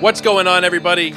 What's going on, everybody?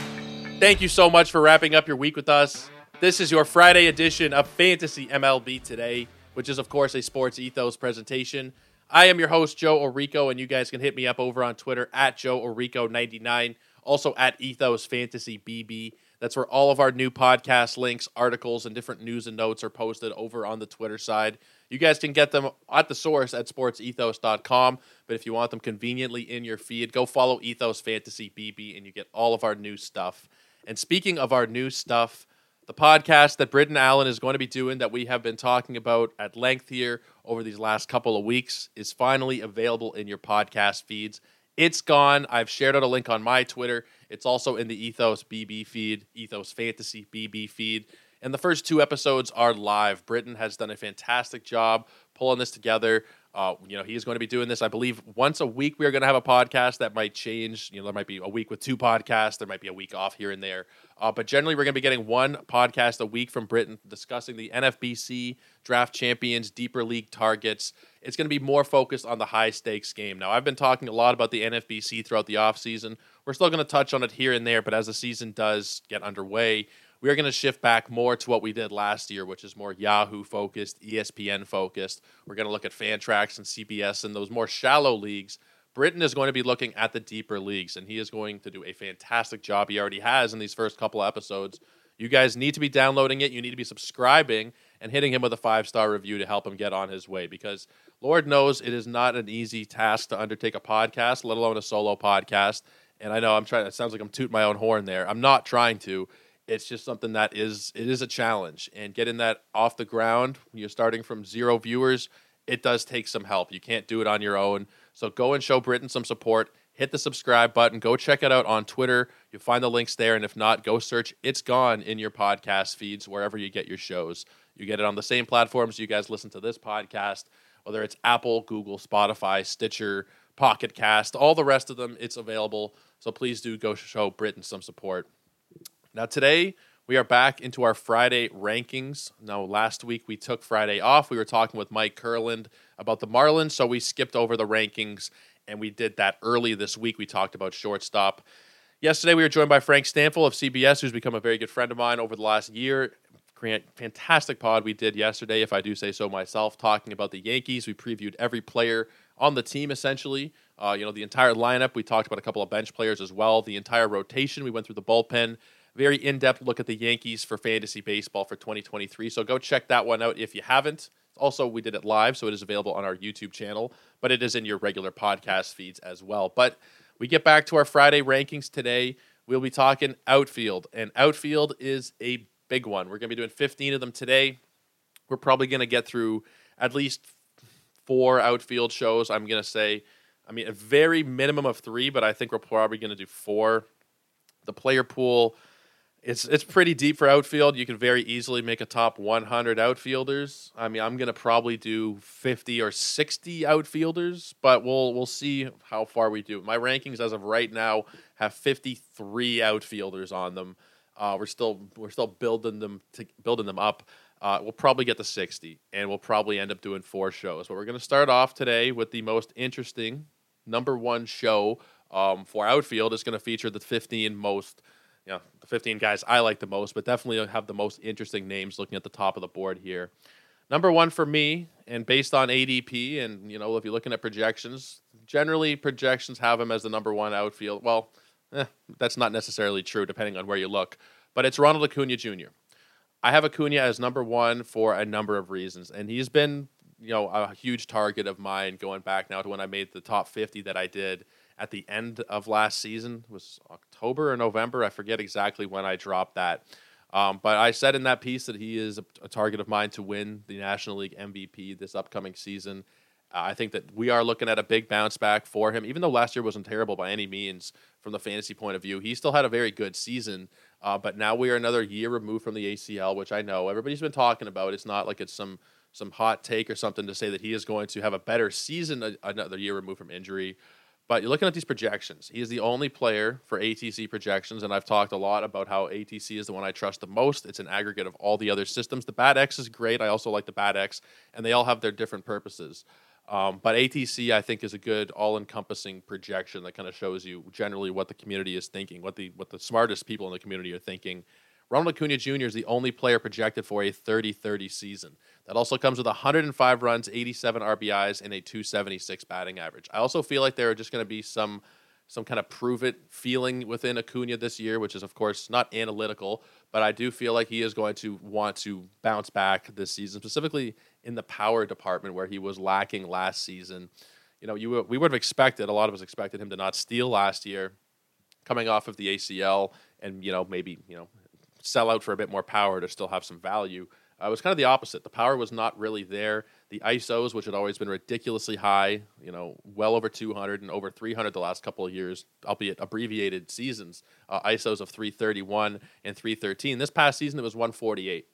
Thank you so much for wrapping up your week with us. This is your Friday edition of Fantasy MLB Today, which is, of course, a Sports Ethos presentation. I am your host, Joe Orico, and you guys can hit me up over on Twitter at Joe Orico99, also at Ethos Fantasy BB. That's where all of our new podcast links, articles, and different news and notes are posted over on the Twitter side. You guys can get them at the source at sportsethos.com. But if you want them conveniently in your feed, go follow Ethos Fantasy BB and you get all of our new stuff. And speaking of our new stuff, the podcast that Britton Allen is going to be doing that we have been talking about at length here over these last couple of weeks is finally available in your podcast feeds. It's gone. I've shared out a link on my Twitter. It's also in the Ethos BB feed, Ethos Fantasy BB feed. And the first two episodes are live. Britton has done a fantastic job pulling this together. Uh, you know, he's going to be doing this, I believe, once a week. We are going to have a podcast that might change. You know, there might be a week with two podcasts. There might be a week off here and there. Uh, but generally, we're going to be getting one podcast a week from Britton discussing the NFBC draft champions, deeper league targets. It's going to be more focused on the high stakes game. Now, I've been talking a lot about the NFBC throughout the offseason. We're still going to touch on it here and there, but as the season does get underway, we are going to shift back more to what we did last year, which is more Yahoo focused, ESPN focused. We're going to look at Fantrax and CBS and those more shallow leagues. Britton is going to be looking at the deeper leagues, and he is going to do a fantastic job. He already has in these first couple episodes. You guys need to be downloading it. You need to be subscribing and hitting him with a five star review to help him get on his way because Lord knows it is not an easy task to undertake a podcast, let alone a solo podcast. And I know I'm trying, it sounds like I'm tooting my own horn there. I'm not trying to it's just something that is it is a challenge and getting that off the ground when you're starting from zero viewers it does take some help. You can't do it on your own. So go and show Britton some support. Hit the subscribe button. Go check it out on twitter. You'll find the links there and if not go search it's gone in your podcast feeds wherever you get your shows. You get it on the same platforms you guys listen to this podcast whether it's apple google spotify stitcher pocket cast all the rest of them it's available. So please do go show Britton some support now, today we are back into our Friday rankings. Now, last week we took Friday off. We were talking with Mike Kurland about the Marlins, so we skipped over the rankings and we did that early this week. We talked about shortstop. Yesterday, we were joined by Frank Stampfl of CBS, who's become a very good friend of mine over the last year. Fantastic pod we did yesterday, if I do say so myself, talking about the Yankees. We previewed every player on the team essentially. Uh, you know, the entire lineup. We talked about a couple of bench players as well. The entire rotation. We went through the bullpen very in depth look at the Yankees for fantasy baseball for 2023. So go check that one out if you haven't. Also, we did it live, so it is available on our YouTube channel, but it is in your regular podcast feeds as well. But we get back to our Friday rankings today. We'll be talking outfield, and outfield is a big one. We're going to be doing 15 of them today. We're probably going to get through at least four outfield shows. I'm going to say, I mean, a very minimum of three, but I think we're probably going to do four. The player pool it's it's pretty deep for outfield. You can very easily make a top 100 outfielders. I mean, I'm gonna probably do 50 or 60 outfielders, but we'll we'll see how far we do. My rankings as of right now have 53 outfielders on them. Uh, we're still we're still building them to, building them up. Uh, we'll probably get to 60, and we'll probably end up doing four shows. But we're gonna start off today with the most interesting number one show um, for outfield. is going to feature the 15 most you know, the 15 guys I like the most, but definitely have the most interesting names looking at the top of the board here. Number one for me, and based on ADP, and you know, if you're looking at projections, generally projections have him as the number one outfield. Well, eh, that's not necessarily true, depending on where you look. But it's Ronald Acuna Jr. I have Acuna as number one for a number of reasons, and he's been, you know, a huge target of mine going back now to when I made the top 50 that I did at the end of last season. Was October or November. I forget exactly when I dropped that. Um, but I said in that piece that he is a, a, target of mine to win the National League MVP this upcoming season. Uh, I think that we are looking at a big bounce back for him, even though last year wasn't terrible by any means from the fantasy point of view. He still had a very good season, uh, but now we are another year removed from the ACL, which I know everybody's been talking about. It's not like it's some some hot take or something to say that he is going to have a better season another year removed from injury. But you're looking at these projections. He is the only player for ATC projections, and I've talked a lot about how ATC is the one I trust the most. It's an aggregate of all the other systems. The Bat X is great. I also like the Bat X, and they all have their different purposes. Um, but ATC, I think, is a good all-encompassing projection that kind of shows you generally what the community is thinking, what the what the smartest people in the community are thinking. Ronald Acuna Jr. is the only player projected for a 30-30 season. That also comes with 105 runs, 87 RBIs, and a 276 batting average. I also feel like there are just going to be some some kind of prove it feeling within Acuna this year, which is of course not analytical, but I do feel like he is going to want to bounce back this season, specifically in the power department where he was lacking last season. You know, you we would have expected a lot of us expected him to not steal last year, coming off of the ACL, and you know maybe you know sell out for a bit more power to still have some value. Uh, it was kind of the opposite. The power was not really there. The ISOs, which had always been ridiculously high, you know, well over 200 and over 300 the last couple of years, albeit abbreviated seasons, uh, ISOs of 331 and 313. This past season, it was 148.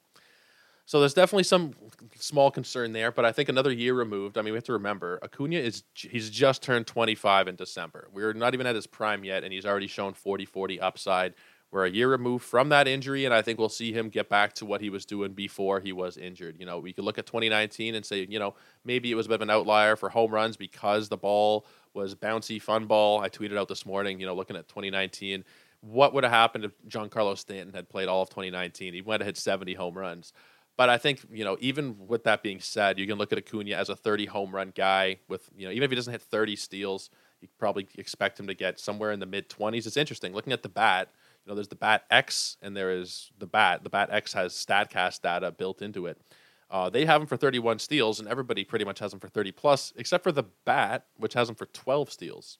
So there's definitely some small concern there, but I think another year removed. I mean, we have to remember Acuna is he's just turned 25 in December. We're not even at his prime yet, and he's already shown 40-40 upside. We're a year removed from that injury, and I think we'll see him get back to what he was doing before he was injured. You know, we could look at 2019 and say, you know, maybe it was a bit of an outlier for home runs because the ball was bouncy, fun ball. I tweeted out this morning, you know, looking at 2019, what would have happened if Giancarlo Stanton had played all of 2019? He went to hit 70 home runs. But I think, you know, even with that being said, you can look at Acuna as a 30 home run guy with, you know, even if he doesn't hit 30 steals, you probably expect him to get somewhere in the mid 20s. It's interesting. Looking at the bat, you know, there's the Bat X and there is the Bat. The Bat X has Statcast data built into it. Uh, they have him for 31 steals, and everybody pretty much has him for 30 plus, except for the Bat, which has him for 12 steals.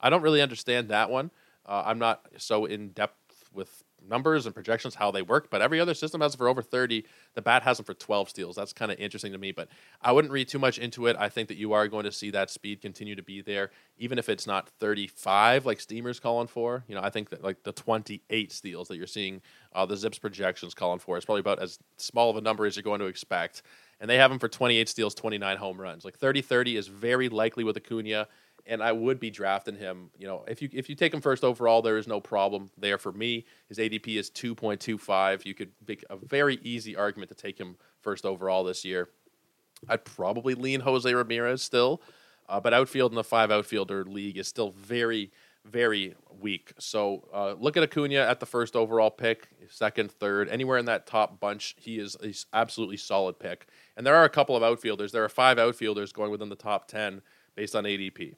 I don't really understand that one. Uh, I'm not so in depth with numbers and projections how they work, but every other system has it for over 30. The bat has them for 12 steals. That's kind of interesting to me, but I wouldn't read too much into it. I think that you are going to see that speed continue to be there, even if it's not 35 like Steamer's calling for. You know, I think that like the 28 steals that you're seeing uh, the Zips projections calling for is probably about as small of a number as you're going to expect. And they have him for 28 steals, 29 home runs. Like 30 30 is very likely with Acuna and I would be drafting him. You know, if you if you take him first overall, there is no problem there for me. His ADP is two point two five. You could make a very easy argument to take him first overall this year. I'd probably lean Jose Ramirez still, uh, but outfield in the five outfielder league is still very very weak. So uh, look at Acuna at the first overall pick, second, third, anywhere in that top bunch. He is a absolutely solid pick. And there are a couple of outfielders. There are five outfielders going within the top ten based on ADP.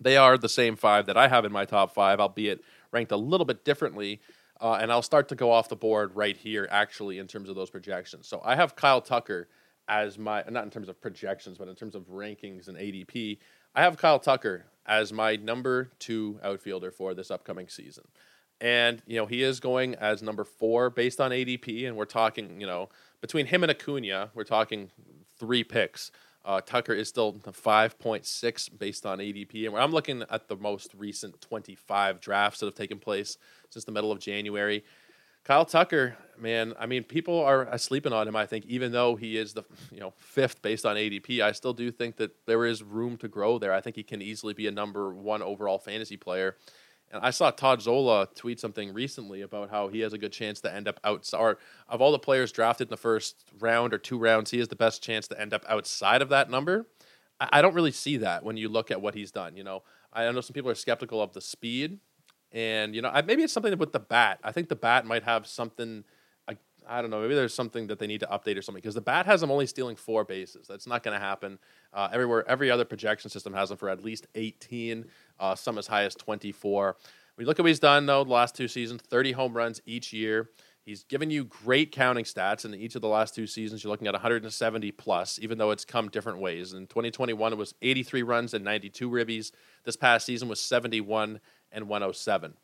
They are the same five that I have in my top five, albeit ranked a little bit differently. Uh, and I'll start to go off the board right here, actually, in terms of those projections. So I have Kyle Tucker as my, not in terms of projections, but in terms of rankings and ADP. I have Kyle Tucker as my number two outfielder for this upcoming season. And, you know, he is going as number four based on ADP. And we're talking, you know, between him and Acuna, we're talking three picks. Uh, Tucker is still 5.6 based on ADP. And I'm looking at the most recent 25 drafts that have taken place since the middle of January. Kyle Tucker, man, I mean, people are sleeping on him. I think even though he is the you know fifth based on ADP, I still do think that there is room to grow there. I think he can easily be a number one overall fantasy player. And I saw Todd Zola tweet something recently about how he has a good chance to end up outside. Of all the players drafted in the first round or two rounds, he has the best chance to end up outside of that number. I don't really see that when you look at what he's done. You know, I know some people are skeptical of the speed, and you know, maybe it's something with the bat. I think the bat might have something. I don't know. Maybe there's something that they need to update or something because the bat has him only stealing four bases. That's not going to happen. Uh, everywhere, every other projection system has him for at least 18 uh, some as high as 24. We look at what he's done, though, the last two seasons 30 home runs each year. He's given you great counting stats in each of the last two seasons. You're looking at 170 plus, even though it's come different ways. In 2021, it was 83 runs and 92 ribbies. This past season was 71 and 107.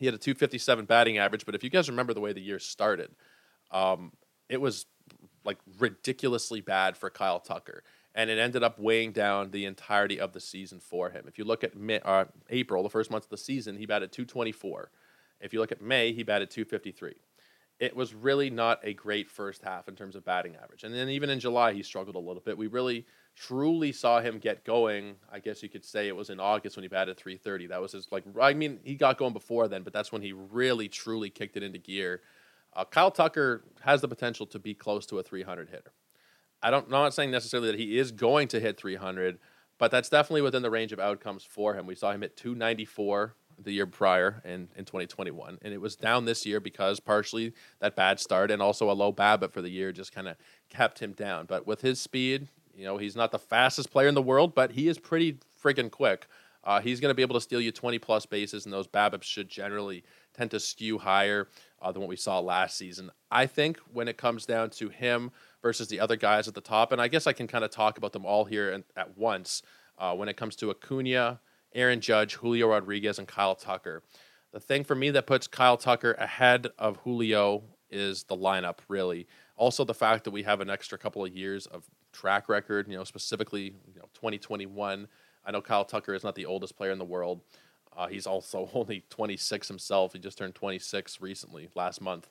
He had a 257 batting average, but if you guys remember the way the year started, um, it was like ridiculously bad for Kyle Tucker and it ended up weighing down the entirety of the season for him. If you look at May, uh, April, the first month of the season, he batted 224. If you look at May, he batted 253. It was really not a great first half in terms of batting average. And then even in July, he struggled a little bit. We really truly saw him get going. I guess you could say it was in August when he batted 330. That was his, like, I mean, he got going before then, but that's when he really, truly kicked it into gear. Uh, Kyle Tucker has the potential to be close to a 300 hitter. I don't, I'm not saying necessarily that he is going to hit 300, but that's definitely within the range of outcomes for him. We saw him at 294 the year prior in, in 2021, and it was down this year because partially that bad start and also a low BABIP for the year just kind of kept him down. But with his speed, you know, he's not the fastest player in the world, but he is pretty friggin' quick. Uh, he's going to be able to steal you 20 plus bases, and those BABIPs should generally tend to skew higher uh, than what we saw last season. I think when it comes down to him versus the other guys at the top, and I guess I can kind of talk about them all here at once. Uh, when it comes to Acuna, Aaron Judge, Julio Rodriguez, and Kyle Tucker. The thing for me that puts Kyle Tucker ahead of Julio is the lineup, really. Also, the fact that we have an extra couple of years of track record, you know, specifically, you know, 2021. I know Kyle Tucker is not the oldest player in the world. Uh, he's also only 26 himself. He just turned 26 recently, last month.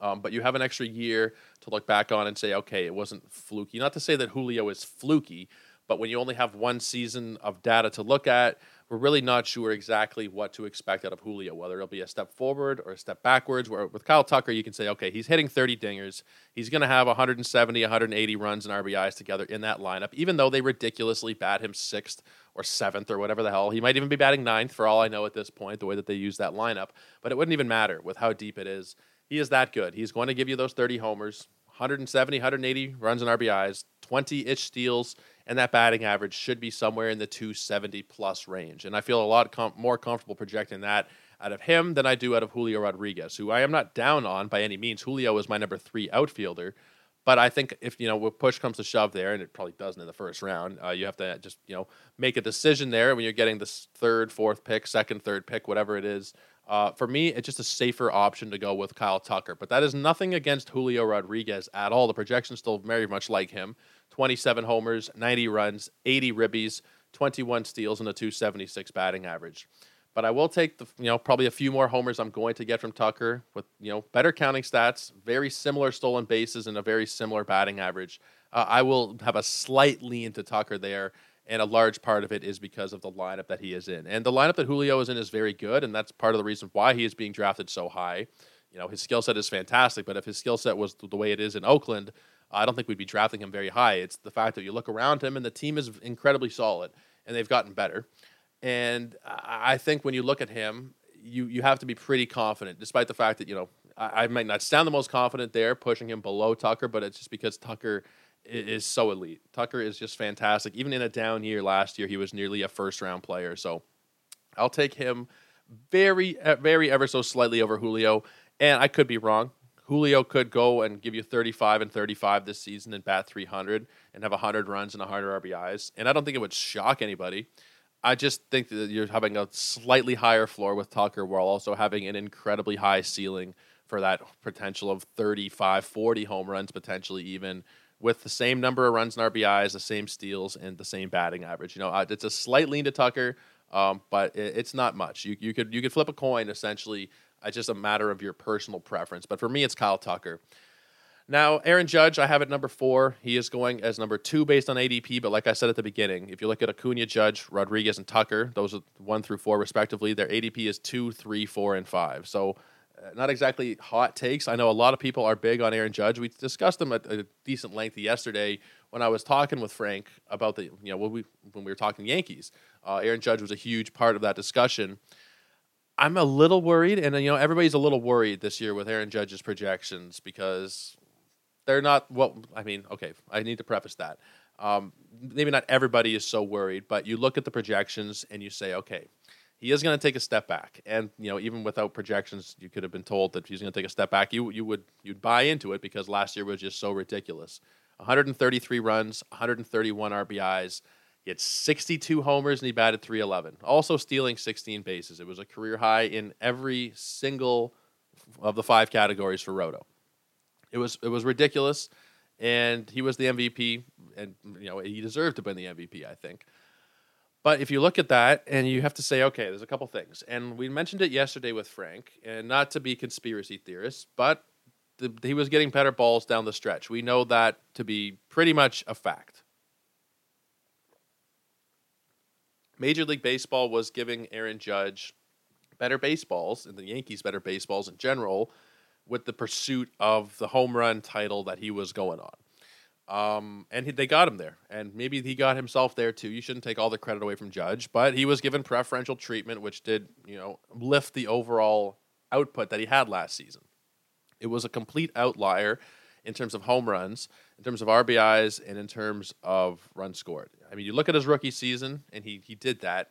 Um, but you have an extra year to look back on and say, okay, it wasn't fluky. Not to say that Julio is fluky, but when you only have one season of data to look at, we're really not sure exactly what to expect out of Julio, whether it'll be a step forward or a step backwards. Where with Kyle Tucker, you can say, okay, he's hitting 30 dingers. He's going to have 170, 180 runs and RBIs together in that lineup, even though they ridiculously bat him sixth or seventh or whatever the hell. He might even be batting ninth for all I know at this point, the way that they use that lineup. But it wouldn't even matter with how deep it is. He is that good. He's going to give you those 30 homers, 170, 180 runs and RBIs, 20 ish steals and that batting average should be somewhere in the 270 plus range. And I feel a lot com- more comfortable projecting that out of him than I do out of Julio Rodriguez, who I am not down on by any means. Julio is my number three outfielder. But I think if you know push comes to shove there, and it probably doesn't in the first round, uh, you have to just you know make a decision there when you're getting this third, fourth pick, second, third pick, whatever it is. Uh, for me, it's just a safer option to go with Kyle Tucker. But that is nothing against Julio Rodriguez at all. The projections still very much like him. 27 homers, 90 runs, 80 ribbies, 21 steals, and a 276 batting average. But I will take the you know probably a few more homers I'm going to get from Tucker with you know better counting stats, very similar stolen bases, and a very similar batting average. Uh, I will have a slight lean to Tucker there, and a large part of it is because of the lineup that he is in. And the lineup that Julio is in is very good, and that's part of the reason why he is being drafted so high. You know, his skill set is fantastic, but if his skill set was the way it is in Oakland, I don't think we'd be drafting him very high. It's the fact that you look around him and the team is incredibly solid and they've gotten better. And I think when you look at him, you you have to be pretty confident, despite the fact that you know I, I might not sound the most confident there, pushing him below Tucker, but it's just because Tucker is so elite. Tucker is just fantastic. Even in a down year last year, he was nearly a first round player. So I'll take him very, very ever so slightly over Julio. And I could be wrong. Julio could go and give you 35 and 35 this season and bat 300 and have 100 runs and 100 RBIs. And I don't think it would shock anybody. I just think that you're having a slightly higher floor with Tucker while also having an incredibly high ceiling for that potential of 35, 40 home runs, potentially even with the same number of runs and RBIs, the same steals, and the same batting average. You know, uh, it's a slight lean to Tucker, um, but it's not much. You, you could you could flip a coin essentially it's just a matter of your personal preference. But for me, it's Kyle Tucker. Now, Aaron Judge, I have at number four. He is going as number two based on ADP. But like I said at the beginning, if you look at Acuna, Judge, Rodriguez, and Tucker, those are one through four respectively. Their ADP is two, three, four, and five. So uh, not exactly hot takes. I know a lot of people are big on Aaron Judge. We discussed him at a decent length yesterday when I was talking with Frank about the you know when we when we were talking Yankees. Uh, Aaron Judge was a huge part of that discussion. I'm a little worried, and you know everybody's a little worried this year with Aaron Judge's projections because they're not. Well, I mean, okay, I need to preface that. Um, maybe not everybody is so worried, but you look at the projections and you say, okay, he is going to take a step back, and you know even without projections, you could have been told that he's going to take a step back. You you would you'd buy into it because last year was just so ridiculous. 133 runs, 131 RBIs. He had 62 homers and he batted 311, also stealing 16 bases. It was a career high in every single of the five categories for Roto. It was it was ridiculous, and he was the MVP, and you know he deserved to win the MVP, I think. But if you look at that, and you have to say, okay, there's a couple things, and we mentioned it yesterday with Frank, and not to be conspiracy theorists, but the, he was getting better balls down the stretch. We know that to be pretty much a fact. Major League Baseball was giving Aaron Judge better baseballs and the Yankees better baseballs in general with the pursuit of the home run title that he was going on. Um, and he, they got him there, and maybe he got himself there too. You shouldn't take all the credit away from Judge, but he was given preferential treatment, which did you know lift the overall output that he had last season. It was a complete outlier in terms of home runs, in terms of RBIs, and in terms of runs scored. I mean, you look at his rookie season, and he he did that,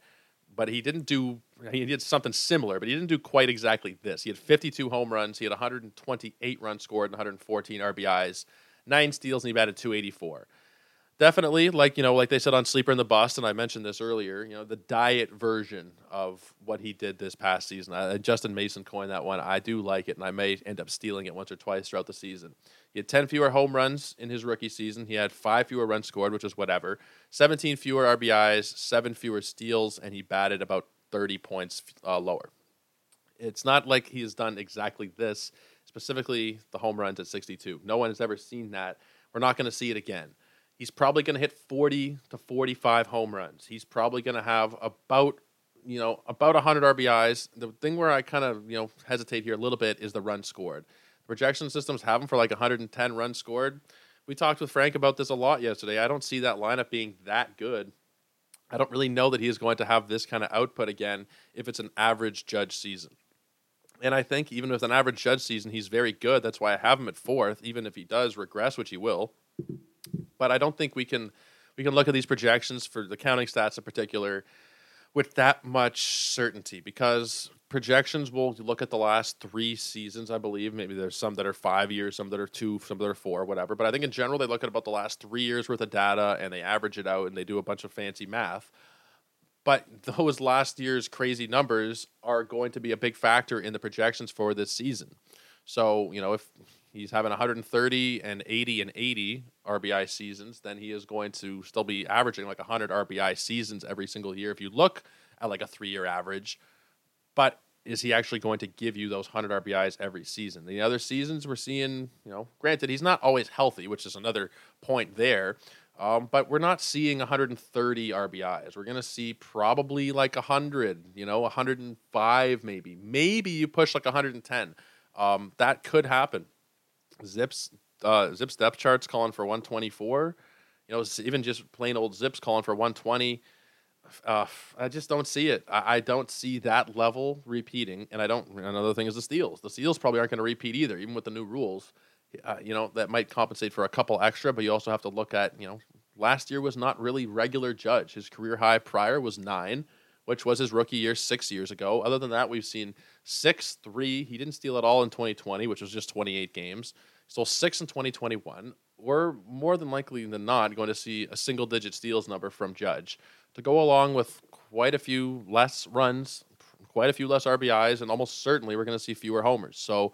but he didn't do. He did something similar, but he didn't do quite exactly this. He had 52 home runs, he had 128 runs scored, and 114 RBIs nine steals, and he batted 284. Definitely, like you know, like they said on Sleeper in the Bust, and I mentioned this earlier. You know, the diet version of what he did this past season. Uh, Justin Mason coined that one. I do like it, and I may end up stealing it once or twice throughout the season. He had 10 fewer home runs in his rookie season. He had five fewer runs scored, which is whatever. 17 fewer RBIs, seven fewer steals, and he batted about 30 points uh, lower. It's not like he has done exactly this specifically the home runs at 62. No one has ever seen that. We're not going to see it again. He's probably going to hit 40 to 45 home runs. He's probably going to have about you know about 100 RBIs. The thing where I kind of you know hesitate here a little bit is the run scored. The projection systems have him for like 110 runs scored. We talked with Frank about this a lot yesterday. I don't see that lineup being that good. I don't really know that he is going to have this kind of output again if it's an average judge season. And I think even with an average judge season, he's very good. That's why I have him at fourth, even if he does regress, which he will. But I don't think we can we can look at these projections for the counting stats in particular with that much certainty because projections will look at the last three seasons, I believe. Maybe there's some that are five years, some that are two, some that are four, whatever. But I think in general, they look at about the last three years worth of data and they average it out and they do a bunch of fancy math. But those last year's crazy numbers are going to be a big factor in the projections for this season. So, you know, if he's having 130 and 80 and 80 RBI seasons, then he is going to still be averaging like 100 RBI seasons every single year if you look at like a three year average. But is he actually going to give you those 100 RBIs every season? The other seasons we're seeing, you know, granted, he's not always healthy, which is another point there. Um, but we're not seeing 130 RBIs. We're going to see probably like 100, you know, 105 maybe. Maybe you push like 110. Um, that could happen. Zips uh, Zips depth charts calling for 124. You know, even just plain old Zips calling for 120. Uh, I just don't see it. I, I, don't see that level repeating. And I don't. Another thing is the steals. The steals probably aren't going to repeat either, even with the new rules uh, you know, that might compensate for a couple extra, but you also have to look at, you know, last year was not really regular judge. His career high prior was nine, which was his rookie year six years ago. Other than that, we've seen six, three. He didn't steal at all in 2020, which was just 28 games. Stole six in 2021. We're more than likely than not going to see a single digit steals number from Judge to go along with quite a few less runs, quite a few less RBIs, and almost certainly we're going to see fewer homers. So,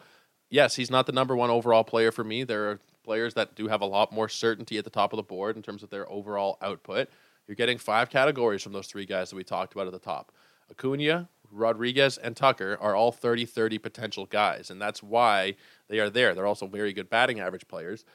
yes, he's not the number one overall player for me. There are players that do have a lot more certainty at the top of the board in terms of their overall output. You're getting five categories from those three guys that we talked about at the top. Acuna, Rodriguez, and Tucker are all 30 30 potential guys, and that's why they are there. They're also very good batting average players.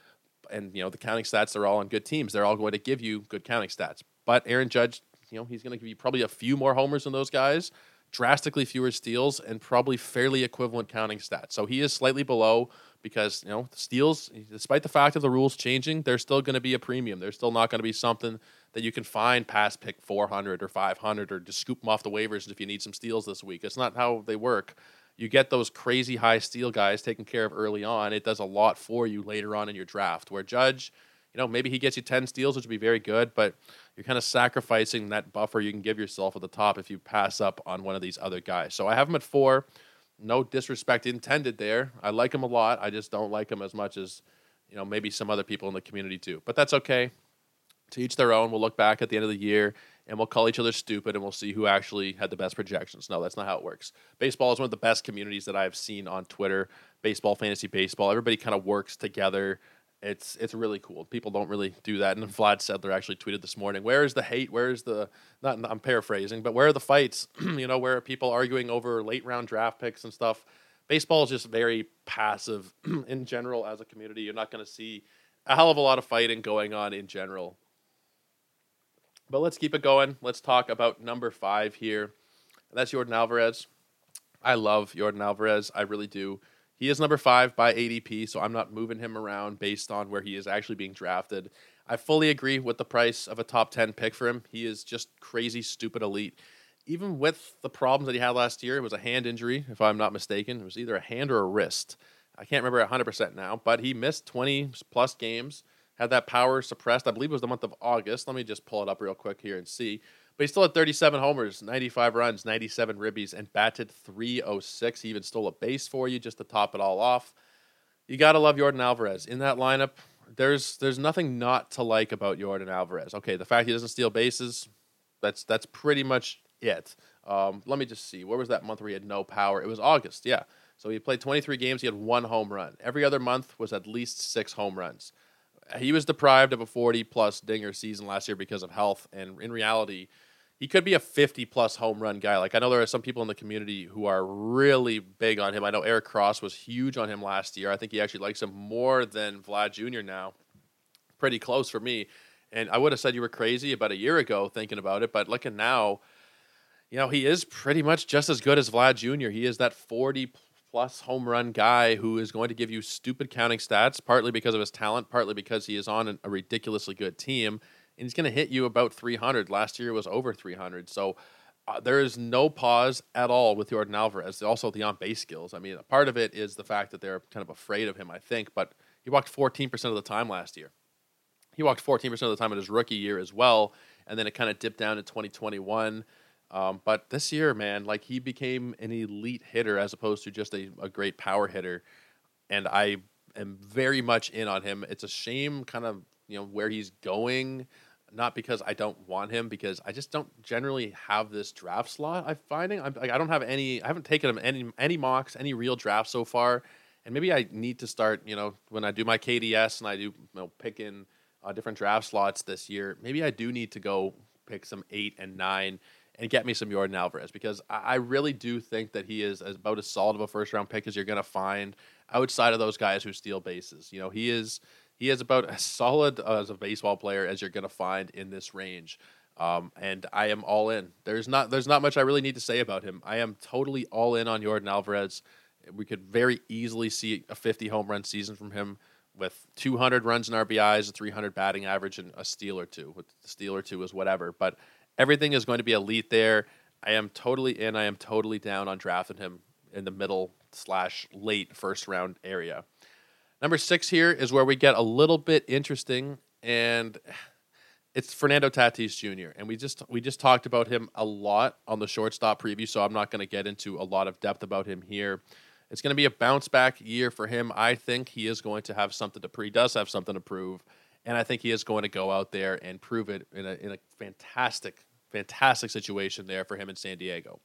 And, you know, the counting stats, they're all on good teams. They're all going to give you good counting stats. But Aaron Judge, you know, he's going to give you probably a few more homers than those guys drastically fewer steals and probably fairly equivalent counting stats. So he is slightly below because you know steals, despite the fact of the rules changing, there's still going to be a premium. There's still not going to be something that you can find past pick 400 or 500 or just scoop them off the waivers if you need some steals this week. It's not how they work. You get those crazy high steal guys taken care of early on. It does a lot for you later on in your draft. Where Judge, you know, maybe he gets you 10 steals, which would be very good, but you're kind of sacrificing that buffer you can give yourself at the top if you pass up on one of these other guys. So I have him at four. No disrespect intended there. I like him a lot. I just don't like him as much as you know maybe some other people in the community do. But that's okay. To each their own. We'll look back at the end of the year and we'll call each other stupid and we'll see who actually had the best projections. No, that's not how it works. Baseball is one of the best communities that I've seen on Twitter. Baseball, fantasy baseball. Everybody kind of works together it's it's really cool. People don't really do that. And Vlad Sedler actually tweeted this morning, "Where is the hate? Where is the not? I'm paraphrasing, but where are the fights? you know, where are people arguing over late round draft picks and stuff? Baseball is just very passive in general as a community. You're not going to see a hell of a lot of fighting going on in general. But let's keep it going. Let's talk about number five here. That's Yordan Alvarez. I love Yordan Alvarez. I really do He is number five by ADP, so I'm not moving him around based on where he is actually being drafted. I fully agree with the price of a top 10 pick for him. He is just crazy, stupid elite. Even with the problems that he had last year, it was a hand injury, if I'm not mistaken. It was either a hand or a wrist. I can't remember 100% now, but he missed 20 plus games, had that power suppressed. I believe it was the month of August. Let me just pull it up real quick here and see. But he still had 37 homers, 95 runs, 97 ribbies, and batted 306. He even stole a base for you just to top it all off. You got to love Yordan Alvarez. In that lineup, there's there's nothing not to like about Yordan Alvarez. Okay, the fact he doesn't steal bases, that's that's pretty much it. Um, let me just see. Where was that month where he had no power? It was August, yeah. So he played 23 games. He had one home run. Every other month was at least six home runs. He was deprived of a 40 plus dinger season last year because of health, and in reality, he could be a 50 plus home run guy. Like I know there are some people in the community who are really big on him. I know Eric Cross was huge on him last year. I think he actually likes him more than Vlad Jr. now. Pretty close for me. And I would have said you were crazy about a year ago thinking about it, but looking now, you know, he is pretty much just as good as Vlad Jr. He is that 40 plus home run guy who is going to give you stupid counting stats, partly because of his talent, partly because he is on a ridiculously good team and he's going to hit you about 300. Last year was over 300. So uh, there is no pause at all with Yordan Alvarez. Also, the on base skills. I mean, part of it is the fact that they're kind of afraid of him, I think, but he walked 14% of the time last year. He walked 14% of the time in his rookie year as well, and then it kind of dipped down in 2021. Um, but this year, man, like he became an elite hitter as opposed to just a, a great power hitter. And I am very much in on him. It's a shame, kind of, you know, where he's going not because I don't want him, because I just don't generally have this draft slot. I'm finding I'm, like I don't have any. I haven't taken him any any mocks, any real drafts so far, and maybe I need to start. You know, when I do my KDS and I do you know, pick in uh, different draft slots this year, maybe I do need to go pick some eight and nine and get me some Yordan Alvarez because I, I really do think that he is about as solid of a first round pick as you're going to find outside of those guys who steal bases. You know, he is he is about as solid as a baseball player as you're going to find in this range. Um, and I am all in. There's not there's not much I really need to say about him. I am totally all in on Yordan Alvarez. We could very easily see a 50 home run season from him with 200 runs and RBIs, a 300 batting average, and a steal or two. With the steal or two is whatever, but everything is going to be elite there. I am totally in. I am totally down on drafting him in the middle slash late first round area. Number six here is where we get a little bit interesting, and it's Fernando Tatis Jr. And we just we just talked about him a lot on the shortstop preview, so I'm not going to get into a lot of depth about him here. It's going to be a bounce back year for him. I think he is going to have something to prove. He does have something to prove, and I think he is going to go out there and prove it in a in a fantastic, fantastic situation there for him in San Diego.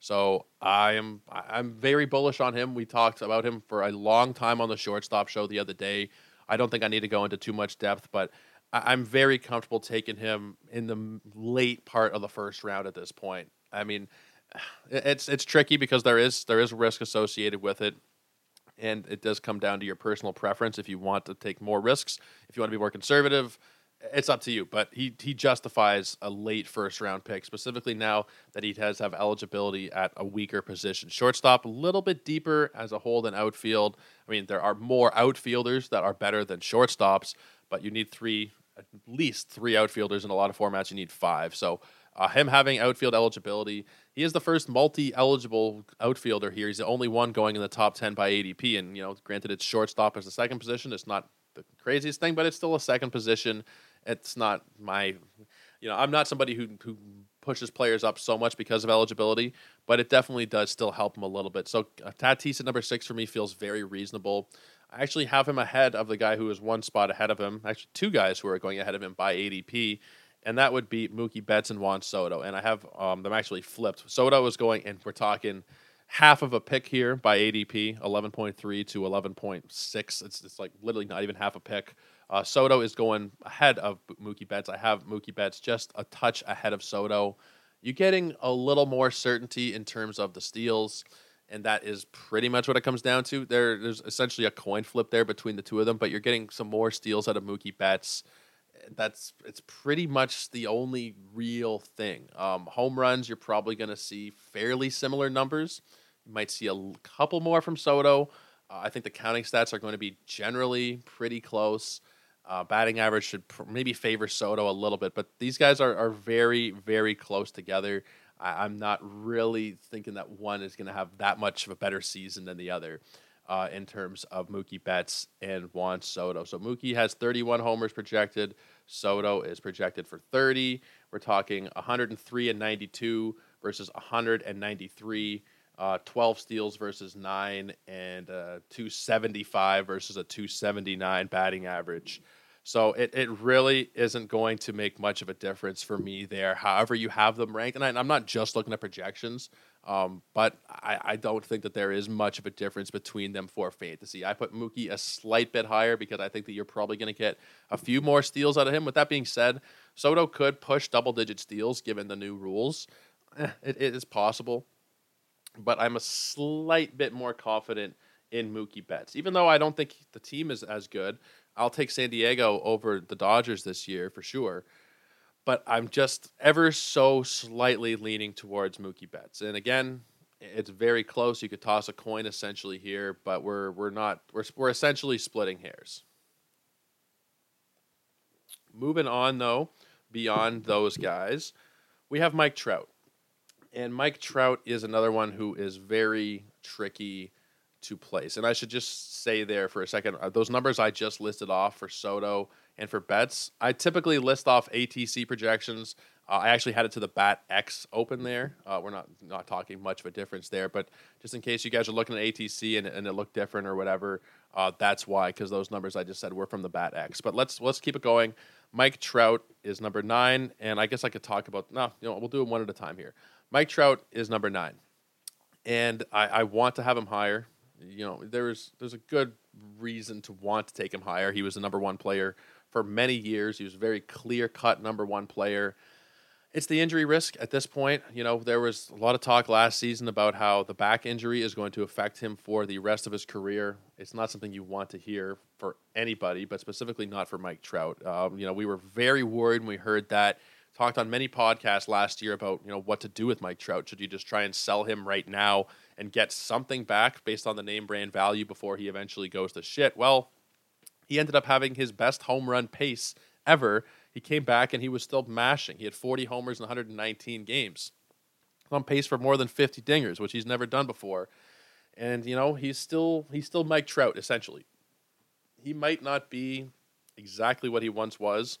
So I am I'm very bullish on him. We talked about him for a long time on the shortstop show the other day. I don't think I need to go into too much depth, but I'm very comfortable taking him in the late part of the first round at this point. I mean, it's it's tricky because there is there is risk associated with it, and it does come down to your personal preference. If you want to take more risks, if you want to be more conservative, it's up to you, but he he justifies a late first round pick, specifically now that he does have eligibility at a weaker position. Shortstop a little bit deeper as a whole than outfield. I mean, there are more outfielders that are better than shortstops, but you need three, at least three outfielders in a lot of formats. You need five. So uh, him having outfield eligibility, he is the first multi-eligible outfielder here. He's the only one going in the top ten by ADP, and you know, granted, it's shortstop as the second position. It's not the craziest thing, but it's still a second position it's not my you know i'm not somebody who who pushes players up so much because of eligibility but it definitely does still help him a little bit so uh, tatis at number six for me feels very reasonable i actually have him ahead of the guy who is one spot ahead of him actually two guys who are going ahead of him by adp and that would be Mookie Betts and Juan Soto. And I have um, them actually flipped. Soto is going, and we're talking half of a pick here by ADP, 11.3 to 11.6. It's, it's like literally not even half a pick. Uh, Soto is going ahead of Mookie Betts. I have Mookie Betts just a touch ahead of Soto. You're getting a little more certainty in terms of the steals, and that is pretty much what it comes down to. There, there's essentially a coin flip there between the two of them, but you're getting some more steals out of Mookie Betts. That's it's pretty much the only real thing. Um, home runs, you're probably going to see fairly similar numbers. You might see a couple more from Soto Uh, I think the counting stats are going to be generally pretty close. Uh, batting average should pr- maybe favor Soto a little bit, but these guys are, are very, very close together. I, am not really thinking that one is going to have that much of a better season than the other uh, in terms of Mookie Betts and Juan Soto. So Mookie has 31 homers projected. Soto is projected for 30. We're talking 103 and 92 versus 193. Uh, 12 steals versus 9 and uh, 275 versus a 279 batting average. So it, it really isn't going to make much of a difference for me there. However, you have them ranked, and I, am not just looking at projections, um, but I, I don't think that there is much of a difference between them for fantasy. I put Mookie a slight bit higher because I think that you're probably going to get a few more steals out of him. With that being said, Soto could push double digit steals given the new rules. Eh, it, it is possible, but I'm a slight bit more confident in Mookie Betts, even though I don't think the team is as good. I'll take San Diego over the Dodgers this year for sure. But I'm just ever so slightly leaning towards Mookie Betts. And again, it's very close. You could toss a coin essentially here, but we're we're not we're we're essentially splitting hairs. Moving on though, beyond those guys, we have Mike Trout. And Mike Trout is another one who is very tricky to place. And I should just say there for a second, uh, those numbers I just listed off for Soto and for Betts, I typically list off ATC projections. Uh, I actually had it to the Bat X open there. Uh, we're not not talking much of a difference there, but just in case you guys are looking at ATC and, and it looked different or whatever, uh, that's why because those numbers I just said were from the Bat X. But let's let's keep it going. Mike Trout is number nine, and I guess I could talk about no, you know, we'll do them one at a time here. Mike Trout is number nine, and I, I want to have him higher you know, there's there's a good reason to want to take him higher. He was the number one player for many years. He was a very clear cut number one player. It's the injury risk at this point. You know, there was a lot of talk last season about how the back injury is going to affect him for the rest of his career. It's not something you want to hear for anybody, but specifically not for Mike Trout. Um, you know, we were very worried when we heard that. Talked on many podcasts last year about you know what to do with Mike Trout. Should you just try and sell him right now and get something back based on the name brand value before he eventually goes to shit. Well, he ended up having his best home run pace ever. He came back and he was still mashing. He had 40 homers in 119 games. On pace for more than 50 dingers, which he's never done before. And you know, he's still he's still Mike Trout essentially. He might not be exactly what he once was,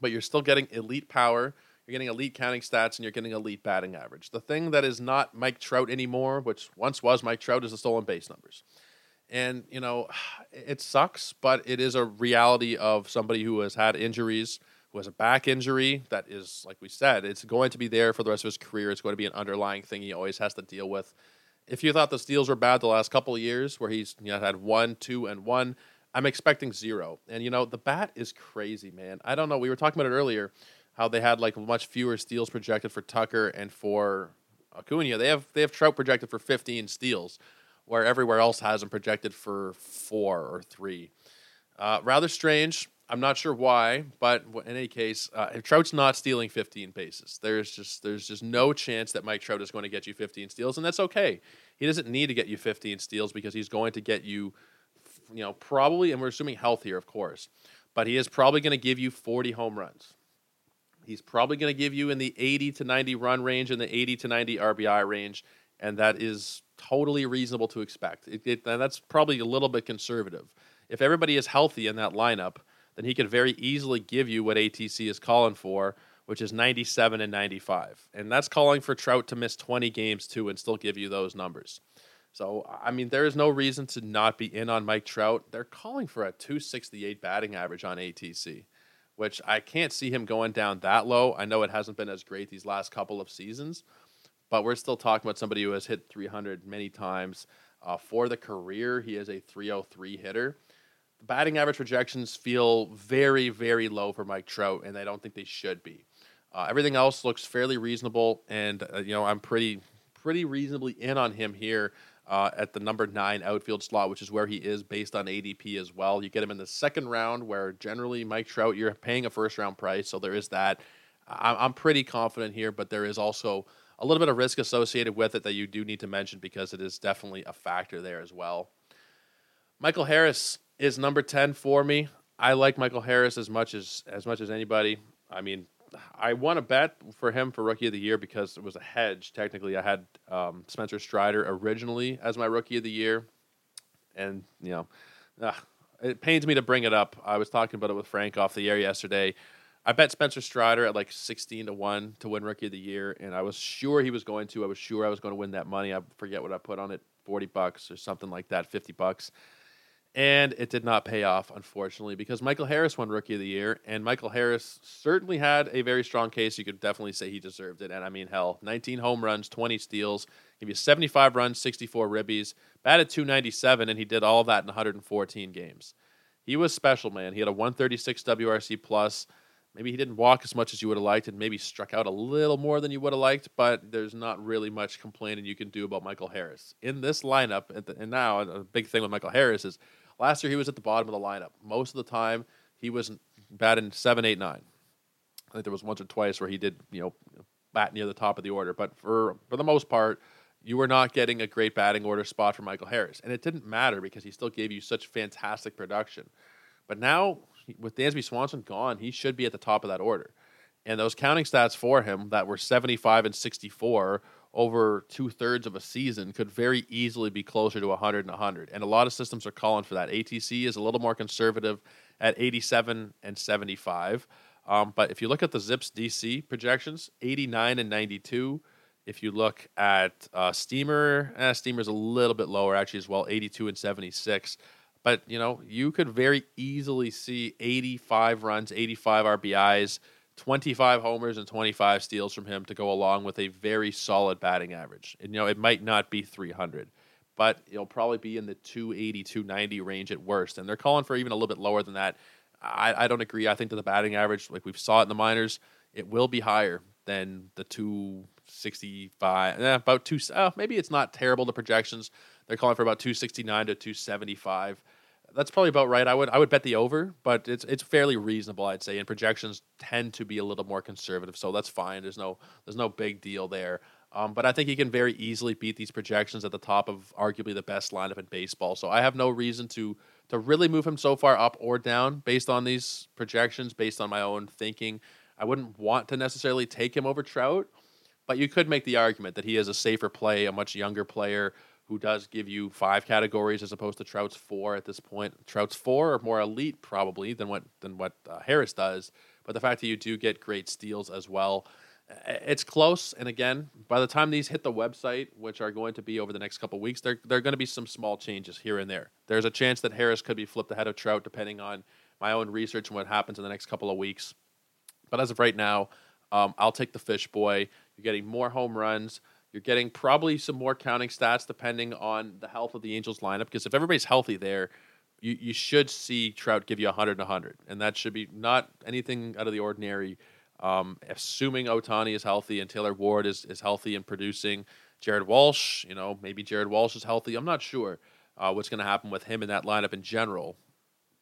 but you're still getting elite power you're getting elite counting stats, and you're getting elite batting average. The thing that is not Mike Trout anymore, which once was Mike Trout, is the stolen base numbers. And, you know, it sucks, but it is a reality of somebody who has had injuries, who has a back injury that is, like we said, it's going to be there for the rest of his career. It's going to be an underlying thing he always has to deal with. If you thought the steals were bad the last couple of years, where he's you know, had one, two, and one, I'm expecting zero. And, you know, the bat is crazy, man. I don't know. We were talking about it earlier how they had like much fewer steals projected for Tucker and for Acuna. They have they have Trout projected for 15 steals, where everywhere else has them projected for four or three. Uh, rather strange. I'm not sure why, but in any case, uh, if Trout's not stealing 15 bases, there's just there's just no chance that Mike Trout is going to get you 15 steals, and that's okay. He doesn't need to get you 15 steals because he's going to get you, you know, probably, and we're assuming health here, of course, but he is probably going to give you 40 home runs. He's probably going to give you in the 80 to 90 run range and the 80 to 90 RBI range, and that is totally reasonable to expect. It, it, and that's probably a little bit conservative. If everybody is healthy in that lineup, then he could very easily give you what ATC is calling for, which is 97 and 95. And that's calling for Trout to miss 20 games too and still give you those numbers. So, I mean, there is no reason to not be in on Mike Trout. They're calling for a 268 batting average on ATC which I can't see him going down that low. I know it hasn't been as great these last couple of seasons, but we're still talking about somebody who has hit 300 many times. Uh, for the career, he is a 303 hitter. The batting average projections feel very, very low for Mike Trout, and I don't think they should be. Uh, everything else looks fairly reasonable, and uh, you know I'm pretty, pretty reasonably in on him here uh, at the number nine outfield slot, which is where he is based on ADP as well. You get him in the second round, where generally Mike Trout, you're paying a first round price, so there is that. I'm pretty confident here, but there is also a little bit of risk associated with it that you do need to mention because it is definitely a factor there as well. Michael Harris is number 10 for me. I like Michael Harris as much as as much as anybody. I mean, I won a bet for him for rookie of the year because it was a hedge. Technically, I had um, Spencer Strider originally as my rookie of the year, and you know, uh, it pains me to bring it up. I was talking about it with Frank off the air yesterday. I bet Spencer Strider at like sixteen to one to win rookie of the year, and I was sure he was going to. I was sure I was going to win that money. I forget what I put on it, forty bucks or something like that, fifty bucks and it did not pay off, unfortunately, because Michael Harris won Rookie of the Year, and Michael Harris certainly had a very strong case. You could definitely say he deserved it. And I mean, hell, 19 home runs, 20 steals, gave you 75 runs, 64 ribbies, batted 297, and he did all that in 114 games. He was special, man. He had a 136 WRC plus. Maybe he didn't walk as much as you would have liked, and maybe struck out a little more than you would have liked. But there's not really much complaining you can do about Michael Harris in this lineup. And now a big thing with Michael Harris is Last year he was at the bottom of the lineup. Most of the time he was batting seven, eight, nine. I think there was once or twice where he did, you know, bat near the top of the order. But for for the most part, you were not getting a great batting order spot for Michael Harris. And it didn't matter because he still gave you such fantastic production. But now with Dansby Swanson gone, he should be at the top of that order. And those counting stats for him that were 75 and 64 over two thirds of a season could very easily be closer to 100 and 100. And a lot of systems are calling for that. ATC is a little more conservative at 87 and 75. Um, but if you look at the Zips DC projections, 89 and 92. If you look at uh, Steamer, eh, Steamer's a little bit lower actually as well, 82 and 76. But you know, you could very easily see 85 runs, 85 RBIs 25 homers and 25 steals from him to go along with a very solid batting average. And you know, it might not be 300, but it'll probably be in the 280, 290 range at worst. And they're calling for even a little bit lower than that. I, I don't agree. I think that the batting average, like we've saw it in the minors, it will be higher than the 265. Eh, about two. Oh, maybe it's not terrible. The projections they're calling for about 269 to 275 that's probably about right. I would I would bet the over, but it's it's fairly reasonable, I'd say. And projections tend to be a little more conservative, so that's fine. There's no there's no big deal there. Um, but I think he can very easily beat these projections at the top of arguably the best lineup in baseball. So I have no reason to to really move him so far up or down based on these projections, based on my own thinking. I wouldn't want to necessarily take him over Trout, but you could make the argument that he is a safer play, a much younger player who does give you five categories as opposed to Trout's four at this point. Trout's four are more elite probably than what than what uh, Harris does, but the fact that you do get great steals as well, it's close. And again, by the time these hit the website, which are going to be over the next couple weeks, there there are going to be some small changes here and there. There's a chance that Harris could be flipped ahead of Trout depending on my own research and what happens in the next couple of weeks. But as of right now, um, I'll take the fish boy. You're getting more home runs. You're getting probably some more counting stats depending on the health of the Angels lineup. Because if everybody's healthy there, you, you should see Trout give you 100 and 100. And that should be not anything out of the ordinary. Um, assuming Ohtani is healthy and Taylor Ward is, is healthy and producing. Jared Walsh, you know, maybe Jared Walsh is healthy. I'm not sure uh, what's going to happen with him in that lineup in general.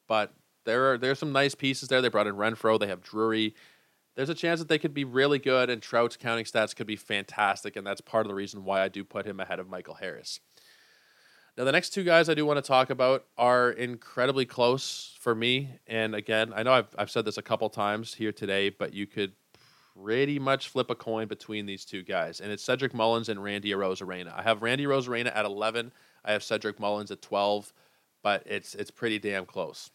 But there are there's some nice pieces there. They brought in Renfroe, They have Drury there's a chance that they could be really good and Trout's counting stats could be fantastic, and that's part of the reason why I do put him ahead of Michael Harris. Now, the next two guys I do want to talk about are incredibly close for me. And again, I know I've, I've said this a couple times here today, but you could pretty much flip a coin between these two guys. And it's Cedric Mullins and Randy Arozarena. I have Randy Arozarena at 11. I have Cedric Mullins at 12, but it's it's pretty damn close.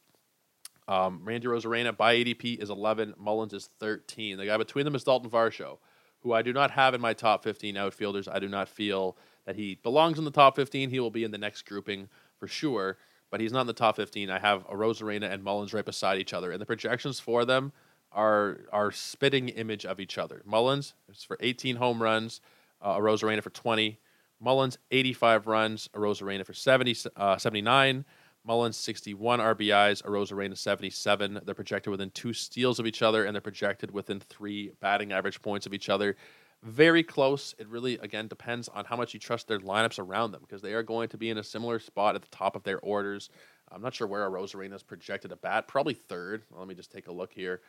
Um, Randy Arozarena by ADP is 11. Mullins is 13. The guy between them is Dalton Varsho, who I do not have in my top 15 outfielders. I do not feel that he belongs in the top 15. He will be in the next grouping for sure, but he's not in the top 15. I have Arozarena and Mullins right beside each other, and the projections for them are are spitting image of each other. Mullins is for 18 home runs, uh, Arozarena for 20. Mullins 85 runs, Arozarena for 70, uh, 79. Mullins 61 RBIs, Arozarena 77. They're projected within two steals of each other, and they're projected within three batting average points of each other. Very close. It really, again, depends on how much you trust their lineups around them because they are going to be in a similar spot at the top of their orders. I'm not sure where Arozarena is projected to bat. Probably third. Well, let me just take a look here.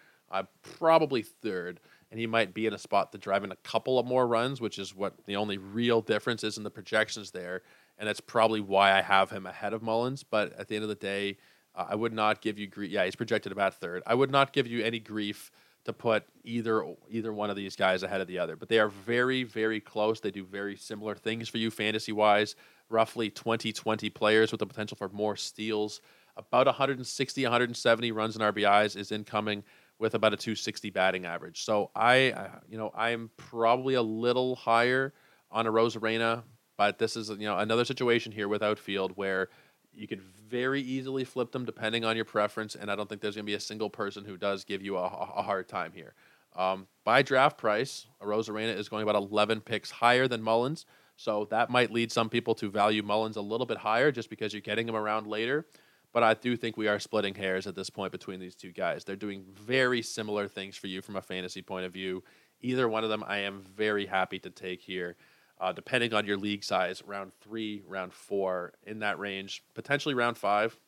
Probably third, and he might be in a spot to drive in a couple of more runs, which is what the only real difference is in the projections there and that's probably why I have him ahead of Mullins. But at the end of the day, uh, I would not give you grief. Yeah, he's projected about third. I would not give you any grief to put either either one of these guys ahead of the other. But they are very very close. They do very similar things for you fantasy wise. Roughly 20 20 players with the potential for more steals. About 160 170 runs and RBIs is incoming with about a 260 batting average. So I uh, you know I'm probably a little higher on Arozarena, but this is you know another situation here with outfield where you could very easily flip them depending on your preference, and I don't think there's going to be a single person who does give you a, a hard time here. Um, by draft price, Arozarena is going about 11 picks higher than Mullins, so that might lead some people to value Mullins a little bit higher just because you're getting him around later. But I do think we are splitting hairs at this point between these two guys. They're doing very similar things for you from a fantasy point of view. Either one of them, I am very happy to take here uh, depending on your league size, round three, round four, in that range, potentially round five.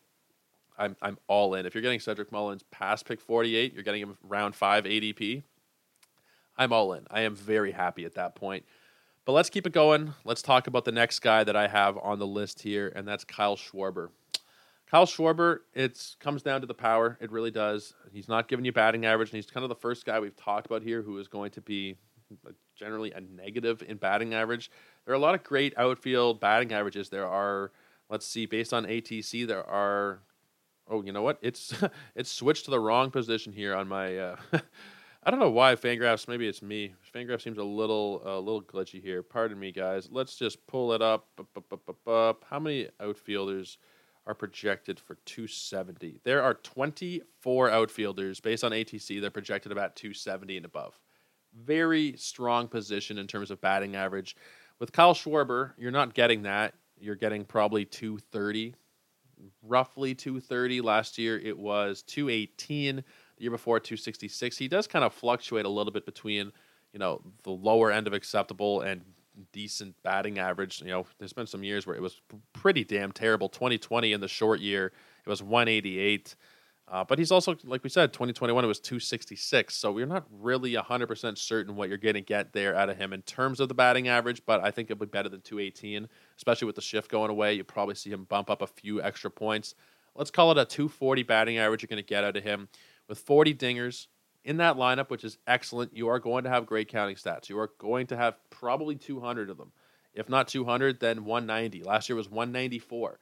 I'm I'm all in. If you're getting Cedric Mullins past pick 48, you're getting him round five ADP. I'm all in. I am very happy at that point. But let's keep it going. Let's talk about the next guy that I have on the list here, and that's Kyle Schwarber. Kyle Schwarber, it comes down to the power. It really does. He's not giving you batting average, and he's kind of the first guy we've talked about here who is going to be generally a negative in batting average. There are a lot of great outfield batting averages. There are, let's see, based on ATC, there are. Oh, you know what? It's it's switched to the wrong position here on my. Uh, I don't know why Fangraphs. Maybe it's me. Fangraphs seems a little a little glitchy here. Pardon me, guys. Let's just pull it up. How many outfielders are projected for 270? There are 24 outfielders based on ATC. They're projected about 270 and above very strong position in terms of batting average. With Kyle Schwarber, you're not getting that. You're getting probably 230, roughly 230. Last year it was 218. The year before 266. He does kind of fluctuate a little bit between, you know, the lower end of acceptable and decent batting average. You know, there's been some years where it was pretty damn terrible. 2020 in the short year, it was 188. Uh, but he's also, like we said, 2021 it was 266. So we're not really 100% certain what you're going to get there out of him in terms of the batting average. But I think it'll be better than 218, especially with the shift going away. You probably see him bump up a few extra points. Let's call it a 240 batting average you're going to get out of him with 40 dingers in that lineup, which is excellent. You are going to have great counting stats. You are going to have probably 200 of them. If not 200, then 190. Last year was 194.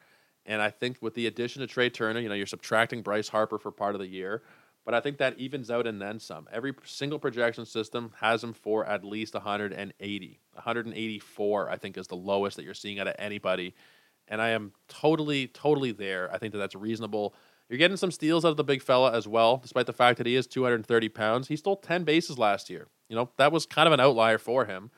And I think with the addition of Trea Turner, you know, you're subtracting Bryce Harper for part of the year, but I think that evens out and then some. Every single projection system has him for at least 180. 184, I think, is the lowest that you're seeing out of anybody. And I am totally, totally there. I think that that's reasonable. You're getting some steals out of the big fella as well, despite the fact that he is 230 pounds. He stole 10 bases last year. You know, that was kind of an outlier for him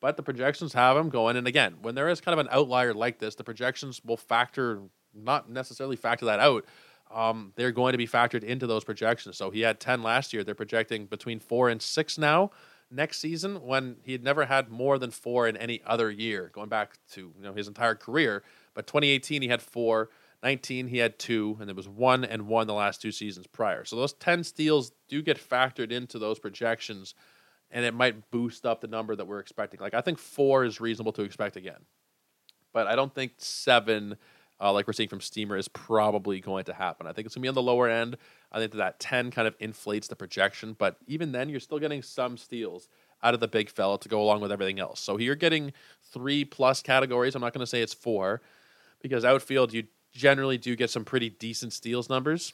but the projections have him going. And again, when there is kind of an outlier like this, the projections will factor, not necessarily factor that out. Um, they're going to be factored into those projections. So he had 10 last year. They're projecting between four and six now next season when he had never had more than four in any other year, going back to you know his entire career. But 2018 he had four. 19 he had two, and there was one and one the last two seasons prior. So those 10 steals do get factored into those projections and it might boost up the number that we're expecting. Like I think four is reasonable to expect again, but I don't think seven, uh, like we're seeing from Steamer, is probably going to happen. I think it's gonna be on the lower end. I think that, that ten kind of inflates the projection, but even then, you're still getting some steals out of the big fella to go along with everything else. So you're getting three plus categories. I'm not going to say it's four because outfield you generally do get some pretty decent steals numbers,